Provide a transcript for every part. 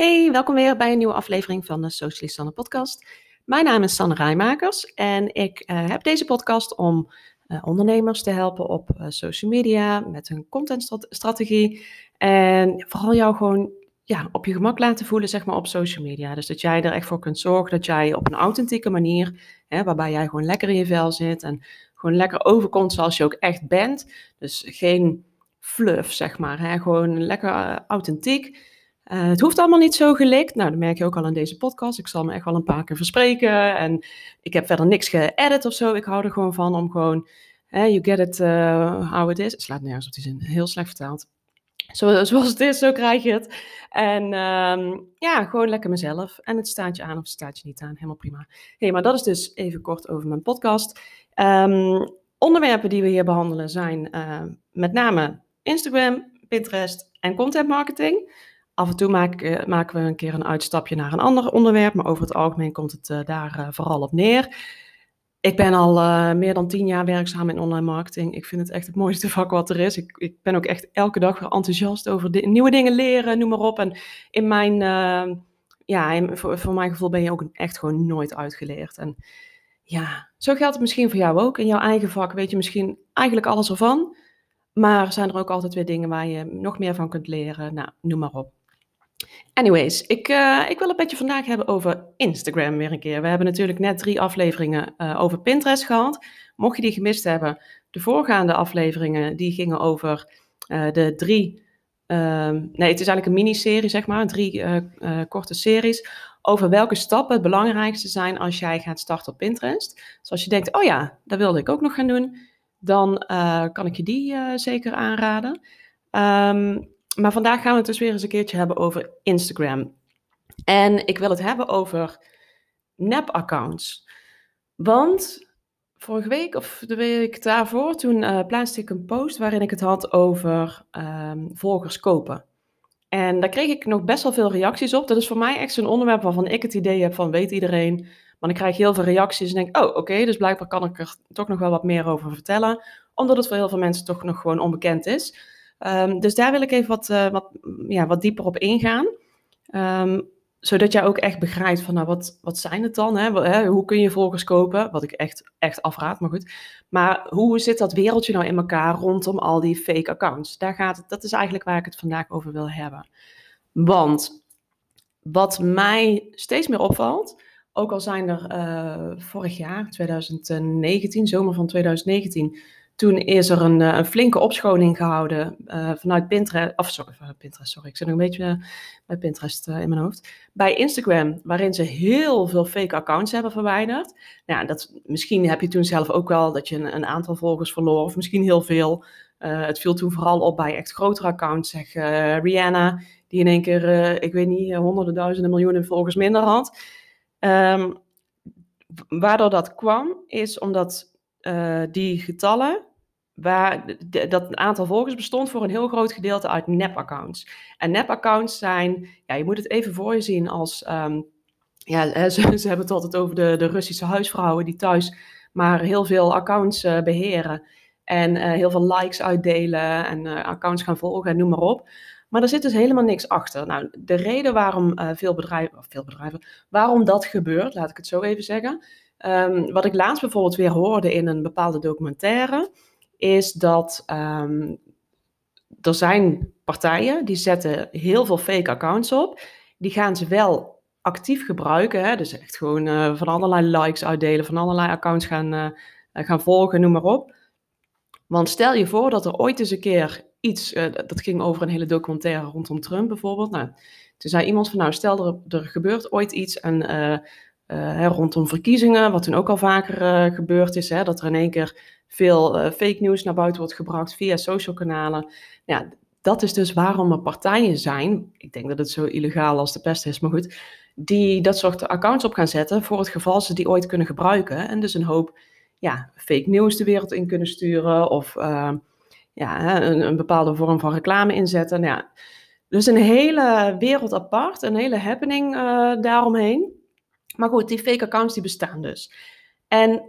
Hey, welkom weer bij een nieuwe aflevering van de Socialist Sanne podcast. Mijn naam is Sanne Rijmakers en ik uh, heb deze podcast om uh, ondernemers te helpen op uh, social media met hun contentstrategie en vooral jou gewoon ja, op je gemak laten voelen zeg maar op social media. Dus dat jij er echt voor kunt zorgen dat jij op een authentieke manier, hè, waarbij jij gewoon lekker in je vel zit en gewoon lekker overkomt zoals je ook echt bent. Dus geen fluff zeg maar, hè, gewoon lekker authentiek. Uh, het hoeft allemaal niet zo gelikt. Nou, dat merk je ook al in deze podcast. Ik zal me echt wel een paar keer verspreken. En ik heb verder niks geëdit of zo. Ik hou er gewoon van om gewoon, you get it uh, how it is. Het slaat nergens op die zin. Heel slecht vertaald. Zo, zoals het is, zo krijg je het. En um, ja, gewoon lekker mezelf. En het staat je aan of het staat je niet aan. Helemaal prima. hey, maar dat is dus even kort over mijn podcast. Um, onderwerpen die we hier behandelen zijn uh, met name Instagram, Pinterest en content marketing. Af en toe maken, maken we een keer een uitstapje naar een ander onderwerp, maar over het algemeen komt het uh, daar uh, vooral op neer. Ik ben al meer dan tien jaar werkzaam in online marketing. Ik vind het echt het mooiste vak wat er is. Ik, ik ben ook echt elke dag weer enthousiast over nieuwe dingen leren, noem maar op. En in mijn, ja, in, voor, voor mijn gevoel ben je ook echt gewoon nooit uitgeleerd. En ja, zo geldt het misschien voor jou ook. In jouw eigen vak weet je misschien eigenlijk alles ervan. Maar zijn er ook altijd weer dingen waar je nog meer van kunt leren? Nou, noem maar op. Anyways, ik, uh, ik wil het beetje vandaag hebben over Instagram weer een keer. We hebben natuurlijk net drie afleveringen uh, over Pinterest gehad. Mocht je die gemist hebben, de voorgaande afleveringen die gingen over uh, de drie... Ehm, nee, het is eigenlijk een miniserie, zeg maar. Drie korte series over welke stappen het belangrijkste zijn als jij gaat starten op Pinterest. Dus als je denkt, oh ja, dat wilde ik ook nog gaan doen, dan kan ik je die zeker aanraden. Um, maar vandaag gaan we het dus weer eens een keertje hebben over Instagram. En ik wil het hebben over nep-accounts. Want vorige week of de week daarvoor, toen uh, plaatste ik een post waarin ik het had over um, volgers kopen. En daar kreeg ik nog best wel veel reacties op. Dat is voor mij echt zo'n onderwerp waarvan ik het idee heb van weet iedereen. Maar dan krijg heel veel reacties en denk oh oké, dus blijkbaar kan ik er toch nog wel wat meer over vertellen. Omdat het voor heel veel mensen toch nog gewoon onbekend is. Um, dus daar wil ik even wat, uh, wat, ja, wat dieper op ingaan. Um, zodat jij ook echt begrijpt van, nou, wat, wat zijn het dan? Hè? Hoe kun je volgers kopen? Wat ik echt, echt afraad, maar goed. Maar hoe zit dat wereldje nou in elkaar rondom al die fake accounts? Daar gaat het, dat is eigenlijk waar ik het vandaag over wil hebben. Want wat mij steeds meer opvalt, ook al zijn er uh, vorig jaar, 2019, zomer van 2019 toen is er een, eh, een flinke opschoning gehouden uh, vanuit Pinterest, of sorry, Pinterest, sorry, ik zit nog een beetje bij Pinterest in mijn hoofd. Bij Instagram, waarin ze heel veel fake accounts hebben verwijderd. Nou, dat, misschien heb je toen zelf ook wel dat je een, een aantal volgers verloor, of misschien heel veel. het viel toen vooral op bij echt grotere accounts, zeg Rihanna, die in één keer, ik weet niet, honderden duizenden miljoenen volgers minder had. Um, waardoor dat kwam, is omdat die getallen waar dat aantal volgers bestond voor een heel groot gedeelte uit nep-accounts. En nep-accounts zijn, ja, je moet het even voor je zien als, um, ja, ze, ze, hebben het altijd over de, de Russische huisvrouwen die thuis maar heel veel accounts uh, beheren en uh, heel veel likes uitdelen en uh, accounts gaan volgen en noem maar op. Maar er zit dus helemaal niks achter. Nou, de reden waarom veel bedrijven, of veel bedrijven, waarom dat gebeurt, laat ik het zo even zeggen. Um, wat ik laatst bijvoorbeeld weer hoorde in een bepaalde documentaire, is dat um, er zijn partijen die zetten heel veel fake accounts op. Die gaan ze wel actief gebruiken. Hè? Dus echt gewoon uh, van allerlei likes uitdelen, van allerlei accounts gaan, uh, gaan volgen, noem maar op. Want stel je voor dat er ooit eens een keer iets, uh, dat ging over een hele documentaire rondom Trump bijvoorbeeld. Nou, toen zei iemand van nou stel er, er gebeurt ooit iets en hè, rondom verkiezingen, wat toen ook al vaker gebeurd is, hè, dat er in één keer veel uh, fake news naar buiten wordt gebracht via social kanalen. Ja, dat is dus waarom er partijen zijn, ik denk dat het zo illegaal als de pest is, maar goed, die dat soort accounts op gaan zetten voor het geval ze die ooit kunnen gebruiken. En dus een hoop ja, fake news de wereld in kunnen sturen of ja, een, een, bepaalde vorm van reclame inzetten. Nou ja, dus een hele wereld apart, een hele happening daaromheen. Maar goed, die fake accounts die bestaan dus. En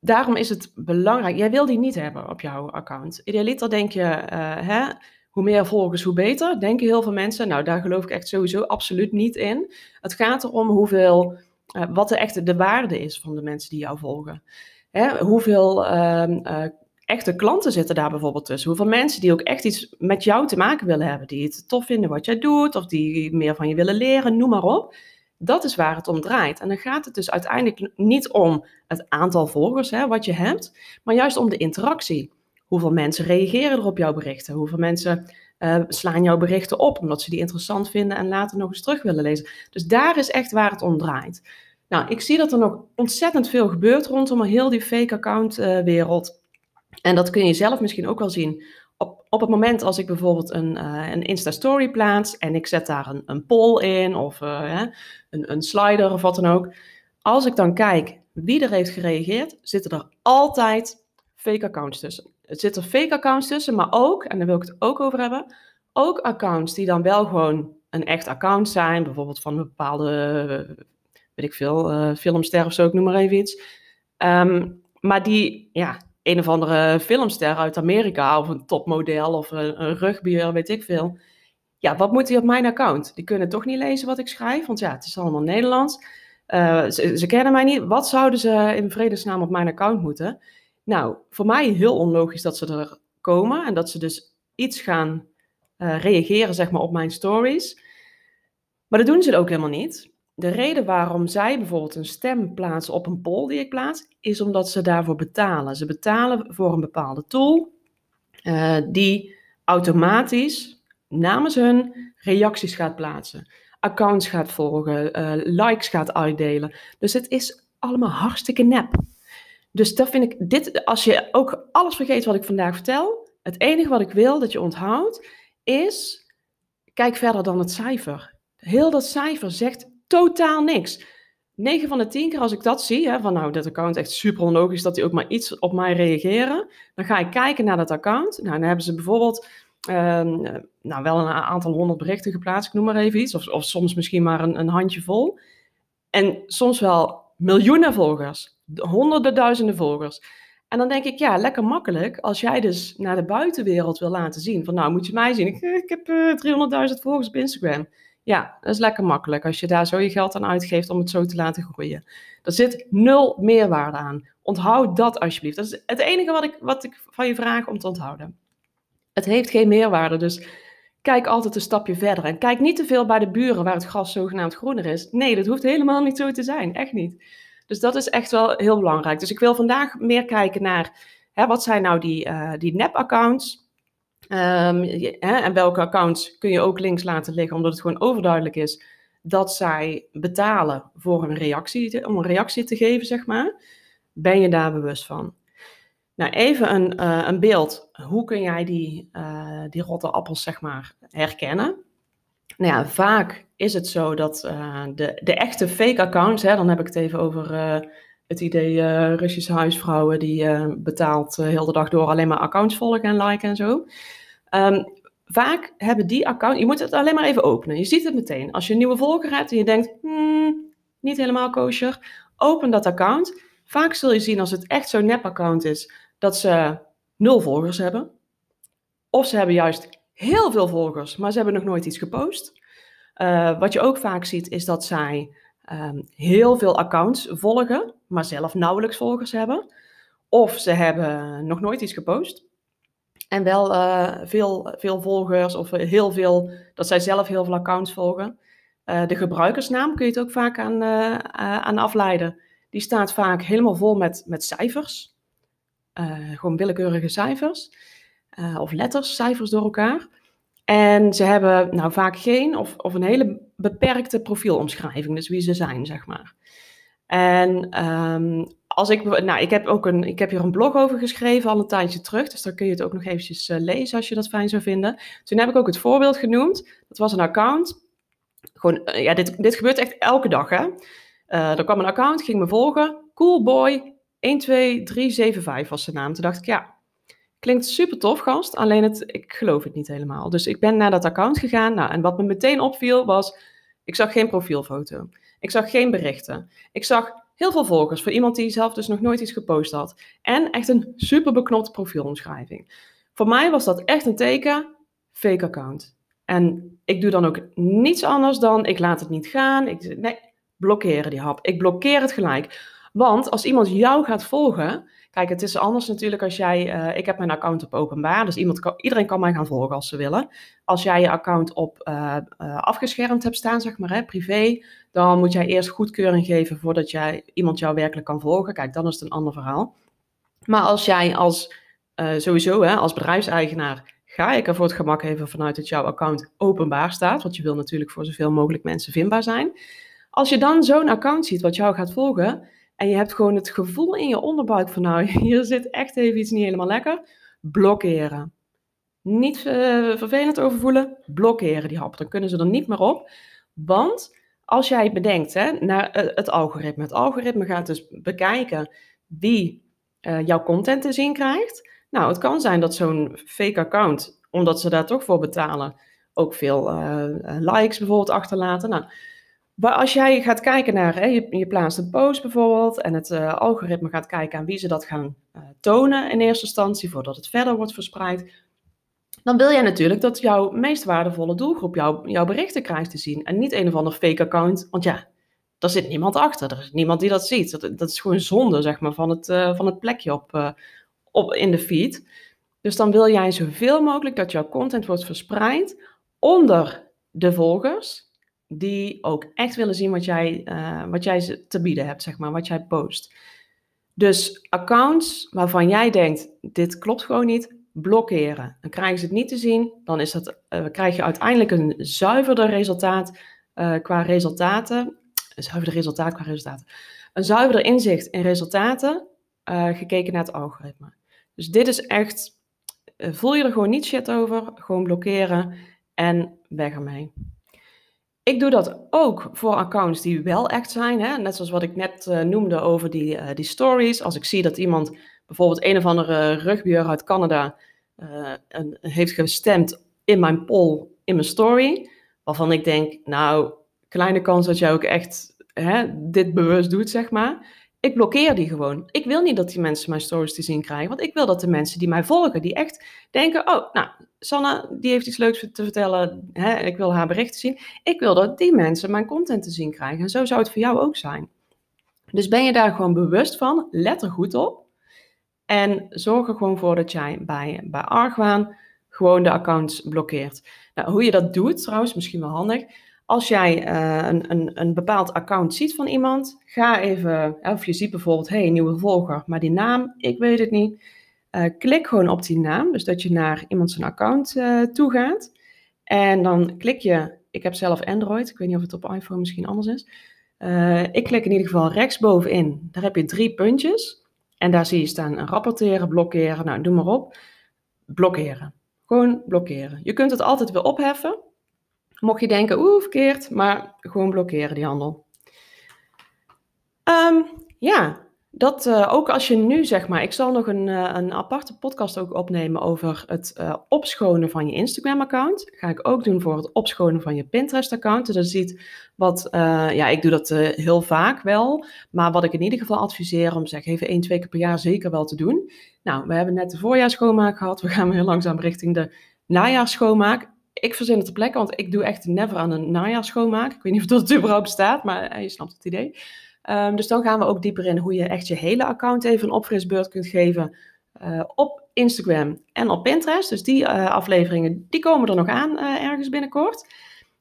daarom is het belangrijk. Jij wil die niet hebben op jouw account. Idealiter denk je, uh, hè, hoe meer volgers, hoe beter, denken heel veel mensen. Nou, daar geloof ik echt sowieso absoluut niet in. Het gaat erom hoeveel, uh, wat de echte de waarde is van de mensen die jou volgen. Hè, hoeveel uh, echte klanten zitten daar bijvoorbeeld tussen? Hoeveel mensen die ook echt iets met jou te maken willen hebben, die het tof vinden wat jij doet, of die meer van je willen leren, noem maar op. Dat is waar het om draait. En dan gaat het dus uiteindelijk niet om het aantal volgers hè, wat je hebt, maar juist om de interactie. Hoeveel mensen reageren er op jouw berichten? Hoeveel mensen uh, slaan jouw berichten op omdat ze die interessant vinden en later nog eens terug willen lezen? Dus daar is echt waar het om draait. Nou, ik zie dat er nog ontzettend veel gebeurt rondom heel die fake account uh, wereld. En dat kun je zelf misschien ook wel zien. Op, op het moment als ik bijvoorbeeld een, uh, een Insta-story plaats en ik zet daar een, een poll in of uh, een, een slider of wat dan ook. Als ik dan kijk wie er heeft gereageerd, zitten er altijd fake accounts tussen. Het zitten fake accounts tussen, maar ook, en daar wil ik het ook over hebben, ook accounts die dan wel gewoon een echt account zijn, bijvoorbeeld van een bepaalde, weet ik veel, uh, filmster of zo, ik noem maar even iets. Um, maar die, ja, een of andere filmster uit Amerika of een topmodel of een, een weet ik veel. Ja, wat moet die op mijn account? Die kunnen toch niet lezen wat ik schrijf, want ja, het is allemaal Nederlands. Uh, ze, kennen mij niet. Wat zouden ze in vredesnaam op mijn account moeten? Nou, voor mij heel onlogisch dat ze er komen en dat ze dus iets gaan uh, reageren zeg maar, op mijn stories. Maar dat doen ze ook helemaal niet de reden waarom zij bijvoorbeeld een stem plaatsen op een poll die ik plaats, is omdat ze daarvoor betalen. Ze betalen voor een bepaalde tool uh, die automatisch namens hun reacties gaat plaatsen, accounts gaat volgen, uh, likes gaat uitdelen. Dus het is allemaal hartstikke nep. Dus dat vind ik, dit, als je ook alles vergeet wat ik vandaag vertel, het enige wat ik wil dat je onthoudt, is kijk verder dan het cijfer. Heel dat cijfer zegt totaal niks. 9 van de 10 keer als ik dat zie, hè, van nou, dit account echt super onlogisch dat die ook maar iets op mij reageren, dan ga ik kijken naar dat account. Nou, dan hebben ze bijvoorbeeld um, nou, wel een aantal honderd berichten geplaatst, ik noem maar even iets, of, of soms misschien maar een, een handje vol. En soms wel miljoenen volgers, honderden duizenden volgers. En dan denk ik, ja, lekker makkelijk. Als jij dus naar de buitenwereld wil laten zien, van nou moet je mij zien, ik, ik heb uh, 300.000 volgers op Instagram. Ja, dat is lekker makkelijk als je daar zo je geld aan uitgeeft om het zo te laten groeien. Er zit nul meerwaarde aan. Onthoud dat alsjeblieft. Dat is het enige wat ik, wat ik van je vraag om te onthouden. Het heeft geen meerwaarde, dus kijk altijd een stapje verder. En kijk niet te veel bij de buren waar het gras zogenaamd groener is. Nee, dat hoeft helemaal niet zo te zijn. Echt niet. Dus dat is echt wel heel belangrijk. Dus ik wil vandaag meer kijken naar hè, wat zijn nou die, uh, die nep-accounts Um, hè, en welke accounts kun je ook links laten liggen, omdat het gewoon overduidelijk is dat zij betalen voor een reactie, om een reactie te geven, zeg maar. Ben je daar bewust van? Nou, even een, uh, een beeld. Hoe kun jij die, uh, die rotte appels, zeg maar, herkennen? Nou ja, vaak is het zo dat uh, de, de echte fake accounts, hè, dan heb ik het even over het idee Russische huisvrouwen die betaalt heel de dag door alleen maar accounts volgen en liken en zo. Um, vaak hebben die accounts, je moet het alleen maar even openen. Je ziet het meteen. Als je een nieuwe volger hebt en je denkt, hmm, niet helemaal kosher, open dat account. Vaak zul je zien als het echt zo'n nep-account is, dat ze nul volgers hebben. Of ze hebben juist heel veel volgers, maar ze hebben nog nooit iets gepost. Uh, wat je ook vaak ziet, is dat zij um, heel veel accounts volgen, maar zelf nauwelijks volgers hebben. Of ze hebben nog nooit iets gepost. En wel uh, veel, veel volgers of heel veel, dat zij zelf heel veel accounts volgen. Uh, de gebruikersnaam kun je het ook vaak aan, aan afleiden. Die staat vaak helemaal vol met, met cijfers. gewoon willekeurige cijfers. of letters, cijfers door elkaar. En ze hebben nou vaak geen of, of een hele beperkte profielomschrijving. Dus wie ze zijn, zeg maar. En um, als ik, nou, ik heb ook een, ik heb hier een blog over geschreven al een tijdje terug, dus dan kun je het ook nog eventjes uh, lezen als je dat fijn zou vinden. Toen heb ik ook het voorbeeld genoemd. Dat was een account. Gewoon, uh, ja, dit, dit gebeurt echt elke dag, hè. Uh, er kwam een account, ging me volgen. Coolboy 12375 was zijn naam. Toen dacht ik, ja, klinkt super tof, gast. Alleen het, ik geloof het niet helemaal. Dus ik ben naar dat account gegaan. Nou, en wat me meteen opviel was, ik zag geen profielfoto. Ik zag geen berichten. Ik zag Heel veel volgers voor iemand die zelf dus nog nooit iets gepost had. En echt een super beknopte profielomschrijving. Voor mij was dat echt een teken. fake account. En ik doe dan ook niets anders dan, ik laat het niet gaan. Ik, nee, blokkeren die hap. Ik blokkeer het gelijk. Want als iemand jou gaat volgen, kijk, het is anders natuurlijk als jij, uh, ik heb mijn account op openbaar, dus iemand kan, iedereen kan mij gaan volgen als ze willen. Als jij je account op uh, uh, afgeschermd hebt staan, zeg maar, hè, privé, dan moet jij eerst goedkeuring geven voordat jij, iemand jou werkelijk kan volgen. Kijk, dan is het een ander verhaal. Maar als jij als, sowieso, hè, als bedrijfseigenaar, ga ik er voor het gemak even vanuit dat jouw account openbaar staat, want je wil natuurlijk voor zoveel mogelijk mensen vindbaar zijn. Als je dan zo'n account ziet wat jou gaat volgen, en je hebt gewoon het gevoel in je onderbuik van nou, hier zit echt even iets niet helemaal lekker, blokkeren. Niet uh, vervelend overvoelen, blokkeren die hap. Dan kunnen ze er niet meer op. Want als jij bedenkt hè, naar eh, het algoritme. Het algoritme gaat dus bekijken wie uh, jouw content te zien krijgt. Nou, het kan zijn dat zo'n fake account, omdat ze daar toch voor betalen, ook veel likes bijvoorbeeld achterlaten. Nou, maar als jij gaat kijken naar, hè, je, je, plaatst een post bijvoorbeeld en het uh, algoritme gaat kijken aan wie ze dat gaan uh, tonen in eerste instantie, voordat het verder wordt verspreid, dan wil jij natuurlijk dat jouw meest waardevolle doelgroep jou, jouw berichten krijgt te zien. En niet een of ander fake account, want ja, daar zit niemand achter. Er is niemand die dat ziet. Dat, dat is gewoon zonde, zeg maar, van het, uh, van het plekje op, op, in de feed. Dus dan wil jij zoveel mogelijk dat jouw content wordt verspreid onder de volgers die ook echt willen zien wat jij, uh, wat jij te bieden hebt, zeg maar, wat jij post. Dus accounts waarvan jij denkt, dit klopt gewoon niet, blokkeren. Dan krijgen ze het niet te zien, dan is dat, uh, krijg je uiteindelijk een zuiverder resultaat uh, qua resultaten. Een zuiverder resultaat qua resultaten. Een zuiverder inzicht in resultaten, gekeken naar het algoritme. Dus dit is echt, voel je er gewoon niet shit over, gewoon blokkeren en weg ermee. Ik doe dat ook voor accounts die wel echt zijn. Hè? Net zoals wat ik net uh, noemde over die, uh, die stories. Als ik zie dat iemand bijvoorbeeld een of andere rugbyer uit Canada uh, een, heeft gestemd in mijn poll, in mijn story. Waarvan ik denk, nou, kleine kans dat jij ook echt hè, dit bewust doet, zeg maar. Ik blokkeer die gewoon. Ik wil niet dat die mensen mijn stories te zien krijgen. Want ik wil dat de mensen die mij volgen, die echt denken: oh, nou, Sanne, die heeft iets leuks te vertellen. Hè, ik wil haar berichten zien. Ik wil dat die mensen mijn content te zien krijgen. En zo zou het voor jou ook zijn. Dus ben je daar gewoon bewust van? Let er goed op. En zorg er gewoon voor dat jij bij, bij Argwaan gewoon de accounts blokkeert. Nou, hoe je dat doet, trouwens, misschien wel handig. Als jij uh, een, een, een bepaald account ziet van iemand, ga even, of je ziet bijvoorbeeld, hey, nieuwe volger, maar die naam, ik weet het niet. Uh, klik gewoon op die naam, dus dat je naar iemand zijn account uh, toe gaat. En dan klik je, ik heb zelf Android, ik weet niet of het op iPhone misschien anders is. ik klik in ieder geval rechtsbovenin, daar heb je drie puntjes. En daar zie je staan rapporteren, blokkeren, nou doe maar op. Blokkeren, gewoon blokkeren. Je kunt het altijd weer opheffen. Mocht je denken, oeh, verkeerd, maar gewoon blokkeren die handel. Um, ja, dat uh, ook als je nu zeg maar, ik zal nog een, uh, een aparte podcast ook opnemen over het uh, opschonen van je Instagram-account. Ga ik ook doen voor het opschonen van je Pinterest-account. Dus dat ziet wat, ja, ik doe dat heel vaak wel, maar wat ik in ieder geval adviseer om zeg even één, twee keer per jaar zeker wel te doen. Nou, we hebben net de voorjaarsschoonmaak gehad. We gaan weer langzaam richting de najaarsschoonmaak ik verzin het ter plekke, want ik doe echt never aan een najaarschoonmaak. Ik weet niet of dat überhaupt bestaat, maar eh, je snapt het idee. Um, dus dan gaan we ook dieper in hoe je echt je hele account even een opfrisbeurt kunt geven uh, op Instagram en op Pinterest. Dus die uh, afleveringen, die komen er nog aan ergens binnenkort.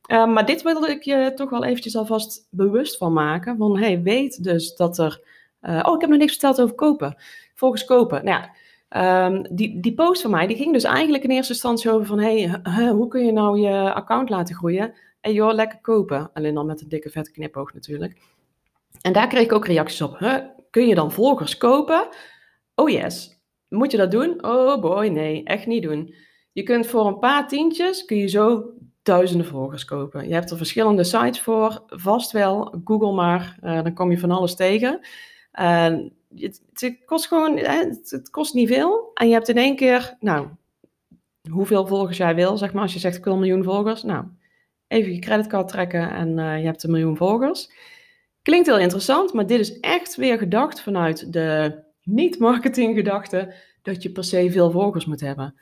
Um, maar dit wil ik je toch wel eventjes alvast bewust van maken. Van hey, weet dus dat er... oh, ik heb nog niks verteld over kopen. Volgens kopen. Nou ja, Um, die, die post van mij, die ging dus eigenlijk in eerste instantie over van, hey, hoe kun je nou je account laten groeien? En joh, lekker kopen. Alleen dan met een dikke vette knipoog natuurlijk. En daar kreeg ik ook reacties op. Kun je dan volgers kopen? Oh yes. Moet je dat doen? Oh boy, nee, echt niet doen. Je kunt voor een paar tientjes, kun je zo duizenden volgers kopen. Je hebt er verschillende sites voor, vast wel. Google maar, uh, dan kom je van alles tegen. Het, het, kost gewoon, het, kost niet veel. En je hebt in één keer, nou, hoeveel volgers jij wil, zeg maar. Als je zegt, ik wil een miljoen volgers. Nou, even je creditcard trekken en uh, je hebt een miljoen volgers. Klinkt heel interessant, maar dit is echt weer gedacht vanuit de niet-marketing gedachte dat je per se veel volgers moet hebben.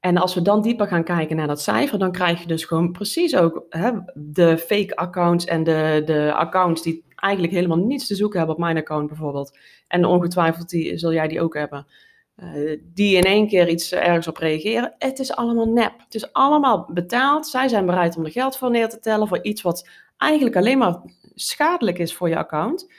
En als we dan dieper gaan kijken naar dat cijfer, dan krijg je dus gewoon precies ook hè, de fake accounts en de, de accounts die eigenlijk helemaal niets te zoeken hebben op mijn account bijvoorbeeld. En ongetwijfeld die, zul jij die ook hebben. Uh, die in één keer iets ergens op reageren. Het is allemaal nep. Het is allemaal betaald. Zij zijn bereid om er geld voor neer te tellen voor iets wat eigenlijk alleen maar schadelijk is voor je account.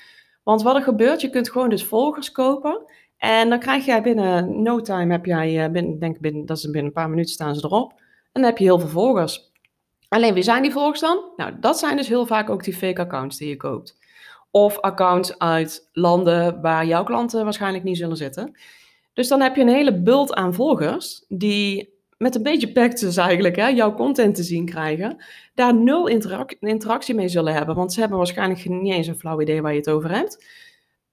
Want wat er gebeurt, je kunt gewoon dus volgers kopen. En dan krijg jij binnen no time, heb jij, eh, binnen, denk binnen, dat is binnen een paar minuten staan ze erop. En dan heb je heel veel volgers. Alleen wie zijn die volgers dan? Nou, dat zijn dus heel vaak ook die fake accounts die je koopt. Of accounts uit landen waar jouw klanten waarschijnlijk niet zullen zitten. Dus dan heb je een hele bult aan volgers die met een beetje packs eigenlijk hè, jouw content te zien krijgen, daar nul interactie mee zullen hebben. Want ze hebben waarschijnlijk niet eens een flauw idee waar je het over hebt.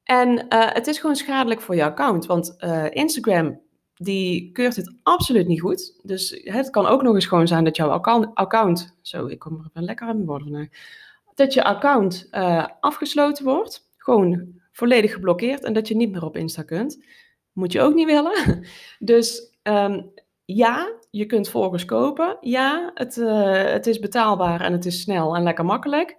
En uh, het is gewoon schadelijk voor je account. Want uh, Instagram, die keurt dit absoluut niet goed. Dus het kan ook nog eens gewoon zijn dat jouw account... account zo, ik kom er lekker aan mijn woorden vandaag. Dat je account uh, afgesloten wordt. Gewoon volledig geblokkeerd. En dat je niet meer op Insta kunt. Moet je ook niet willen. Dus um, ja, je kunt volgers kopen. Ja, het, uh, het is betaalbaar en het is snel en lekker makkelijk.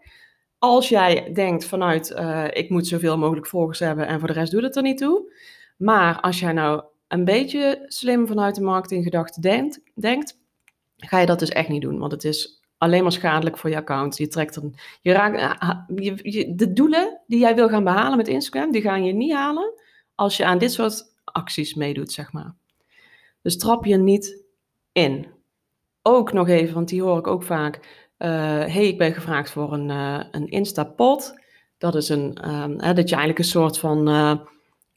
Als jij denkt vanuit, uh, ik moet zoveel mogelijk volgers hebben en voor de rest doet het er niet toe. Maar als jij nou een beetje slim vanuit de marketinggedachte denkt, denkt, ga je dat dus echt niet doen. Want het is alleen maar schadelijk voor je account. Je trekt er, je raakt, eh, je, de doelen die jij wil gaan behalen met Instagram, die gaan je niet halen als je aan dit soort acties meedoet, zeg maar. Dus trap je niet in. Ook nog even, want die hoor ik ook vaak. Uh, hey, ik ben gevraagd voor een, uh, een Instapot. Dat is een, um, hè, dat je eigenlijk een soort van,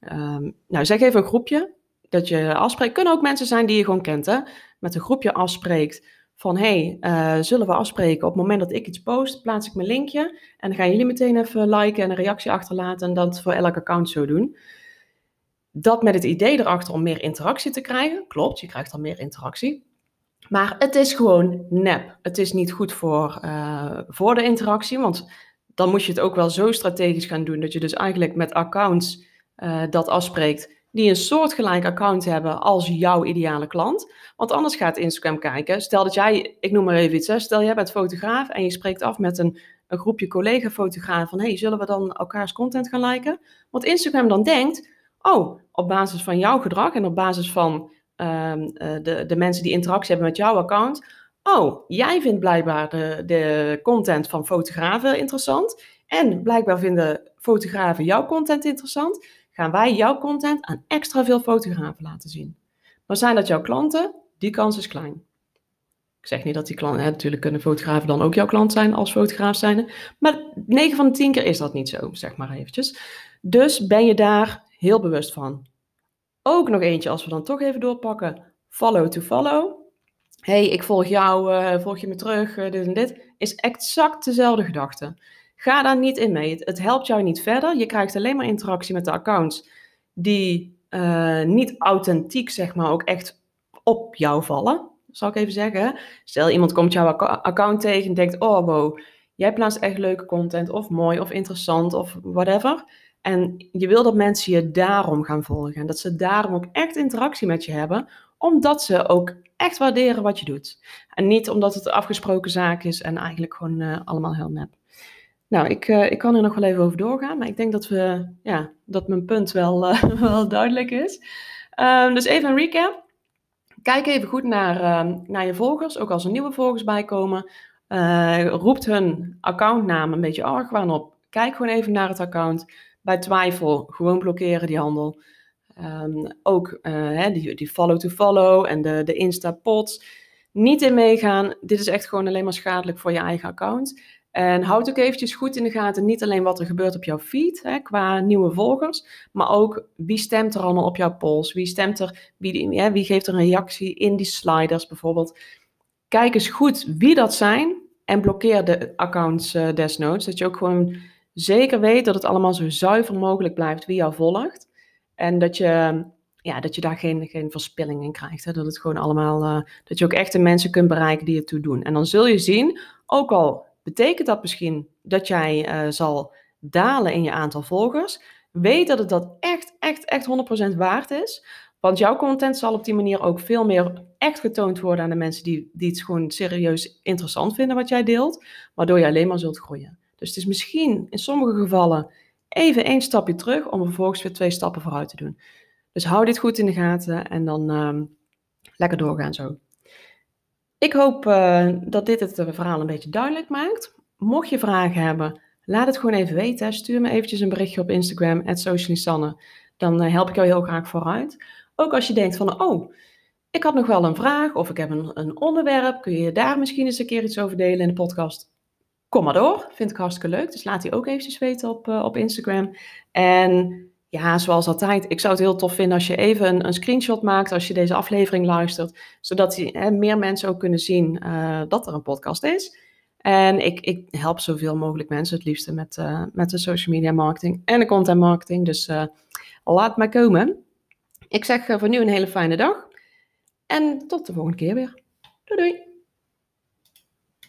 um, nou zeg even een groepje, dat je afspreekt. Kunnen ook mensen zijn die je gewoon kent, hè? Met een groepje afspreekt van, hey, zullen we afspreken op het moment dat ik iets post, plaats ik mijn linkje en dan gaan jullie meteen even liken en een reactie achterlaten en dat voor elk account zo doen. Dat met het idee erachter om meer interactie te krijgen. Klopt, je krijgt dan meer interactie. Maar het is gewoon nep. Het is niet goed voor, uh, voor de interactie, want dan moet je het ook wel zo strategisch gaan doen dat je dus eigenlijk met accounts uh, dat afspreekt die een soortgelijk account hebben als jouw ideale klant. Want anders gaat Instagram kijken. Stel dat jij, ik noem maar even iets, hè, stel jij bent fotograaf en je spreekt af met een, een groepje collega-fotografen van hey, zullen we dan elkaars content gaan liken? Want Instagram dan denkt, oh, op basis van jouw gedrag en op basis van um, de, de mensen die interactie hebben met jouw account. Oh, jij vindt blijkbaar de, de content van fotografen interessant. En blijkbaar vinden fotografen jouw content interessant. Gaan wij jouw content aan extra veel fotografen laten zien. Maar zijn dat jouw klanten? Die kans is klein. Ik zeg niet dat die klanten, natuurlijk kunnen fotografen dan ook jouw klant zijn als fotograaf zijn. Maar 9 van de 10 keer is dat niet zo, zeg maar eventjes. Dus ben je daar heel bewust van. Ook nog eentje, als we dan toch even doorpakken. Follow to follow. hey, ik volg jou, uh, volg je me terug, uh, dit en dit. Is exact dezelfde gedachte. Ga daar niet in mee. Het, helpt jou niet verder. Je krijgt alleen maar interactie met de accounts die uh, niet authentiek, zeg maar, ook echt op jou vallen. Zal ik even zeggen. Stel, iemand komt jouw account tegen en denkt: Oh, wow, jij plaatst echt leuke content, of mooi, of interessant, of whatever. En je wil dat mensen je daarom gaan volgen. En dat ze daarom ook echt interactie met je hebben. Omdat ze ook echt waarderen wat je doet. En niet omdat het een afgesproken zaak is en eigenlijk gewoon uh, allemaal heel nep. Nou, ik, uh, ik kan er nog wel even over doorgaan. Maar ik denk dat, we, ja, dat mijn punt wel, uh, wel duidelijk is. Um, dus even een recap. Kijk even goed naar, uh, naar je volgers. Ook als er nieuwe volgers bijkomen. roept hun accountnaam een beetje argwaan op. Kijk gewoon even naar het account bij twijfel gewoon blokkeren die handel. Um, ook hè, die, die follow-to-follow en de, de Insta-pods. Niet in meegaan. Dit is echt gewoon alleen maar schadelijk voor je eigen account. En houd ook eventjes goed in de gaten, niet alleen wat er gebeurt op jouw feed hè, qua nieuwe volgers, maar ook wie stemt er allemaal op jouw polls, wie stemt er, wie, ja, wie geeft er een reactie in die sliders bijvoorbeeld. Kijk eens goed wie dat zijn en blokkeer de accounts uh, desnoods, dat je ook gewoon zeker weet dat het allemaal zo zuiver mogelijk blijft wie jou volgt. En dat je, ja, dat je daar geen, geen verspilling in krijgt. Hè? Dat het gewoon allemaal, uh, dat je ook echt de mensen kunt bereiken die het toe doen. En dan zul je zien, ook al betekent dat misschien dat jij uh, zal dalen in je aantal volgers, weet dat het dat echt, echt, echt 100% waard is. Want jouw content zal op die manier ook veel meer echt getoond worden aan de mensen die, die het gewoon serieus interessant vinden wat jij deelt, waardoor je alleen maar zult groeien. Dus het is misschien in sommige gevallen even één stapje terug om vervolgens weer twee stappen vooruit te doen. Dus hou dit goed in de gaten en dan ehm, lekker doorgaan zo. Ik hoop uh, dat dit het verhaal een beetje duidelijk maakt. Mocht je vragen hebben, laat het gewoon even weten. Stuur me eventjes een berichtje op Instagram, @socialisanne. Dan uh, help ik jou heel graag vooruit. Ook als je denkt van, oh, ik had nog wel een vraag of ik heb een, een onderwerp. Kun je daar misschien eens een keer iets over delen in de podcast? Kom maar door, vind ik hartstikke leuk. Dus laat die ook eventjes weten op, uh, op Instagram. En ja, zoals altijd, ik zou het heel tof vinden als je even een, een screenshot maakt als je deze aflevering luistert, zodat die, hè, meer mensen ook kunnen zien uh, dat er een podcast is. En ik, ik help zoveel mogelijk mensen het liefste met, uh, met de social media marketing en de content marketing. Dus uh, laat maar komen. Ik zeg voor nu een hele fijne dag en tot de volgende keer weer. Doei doei!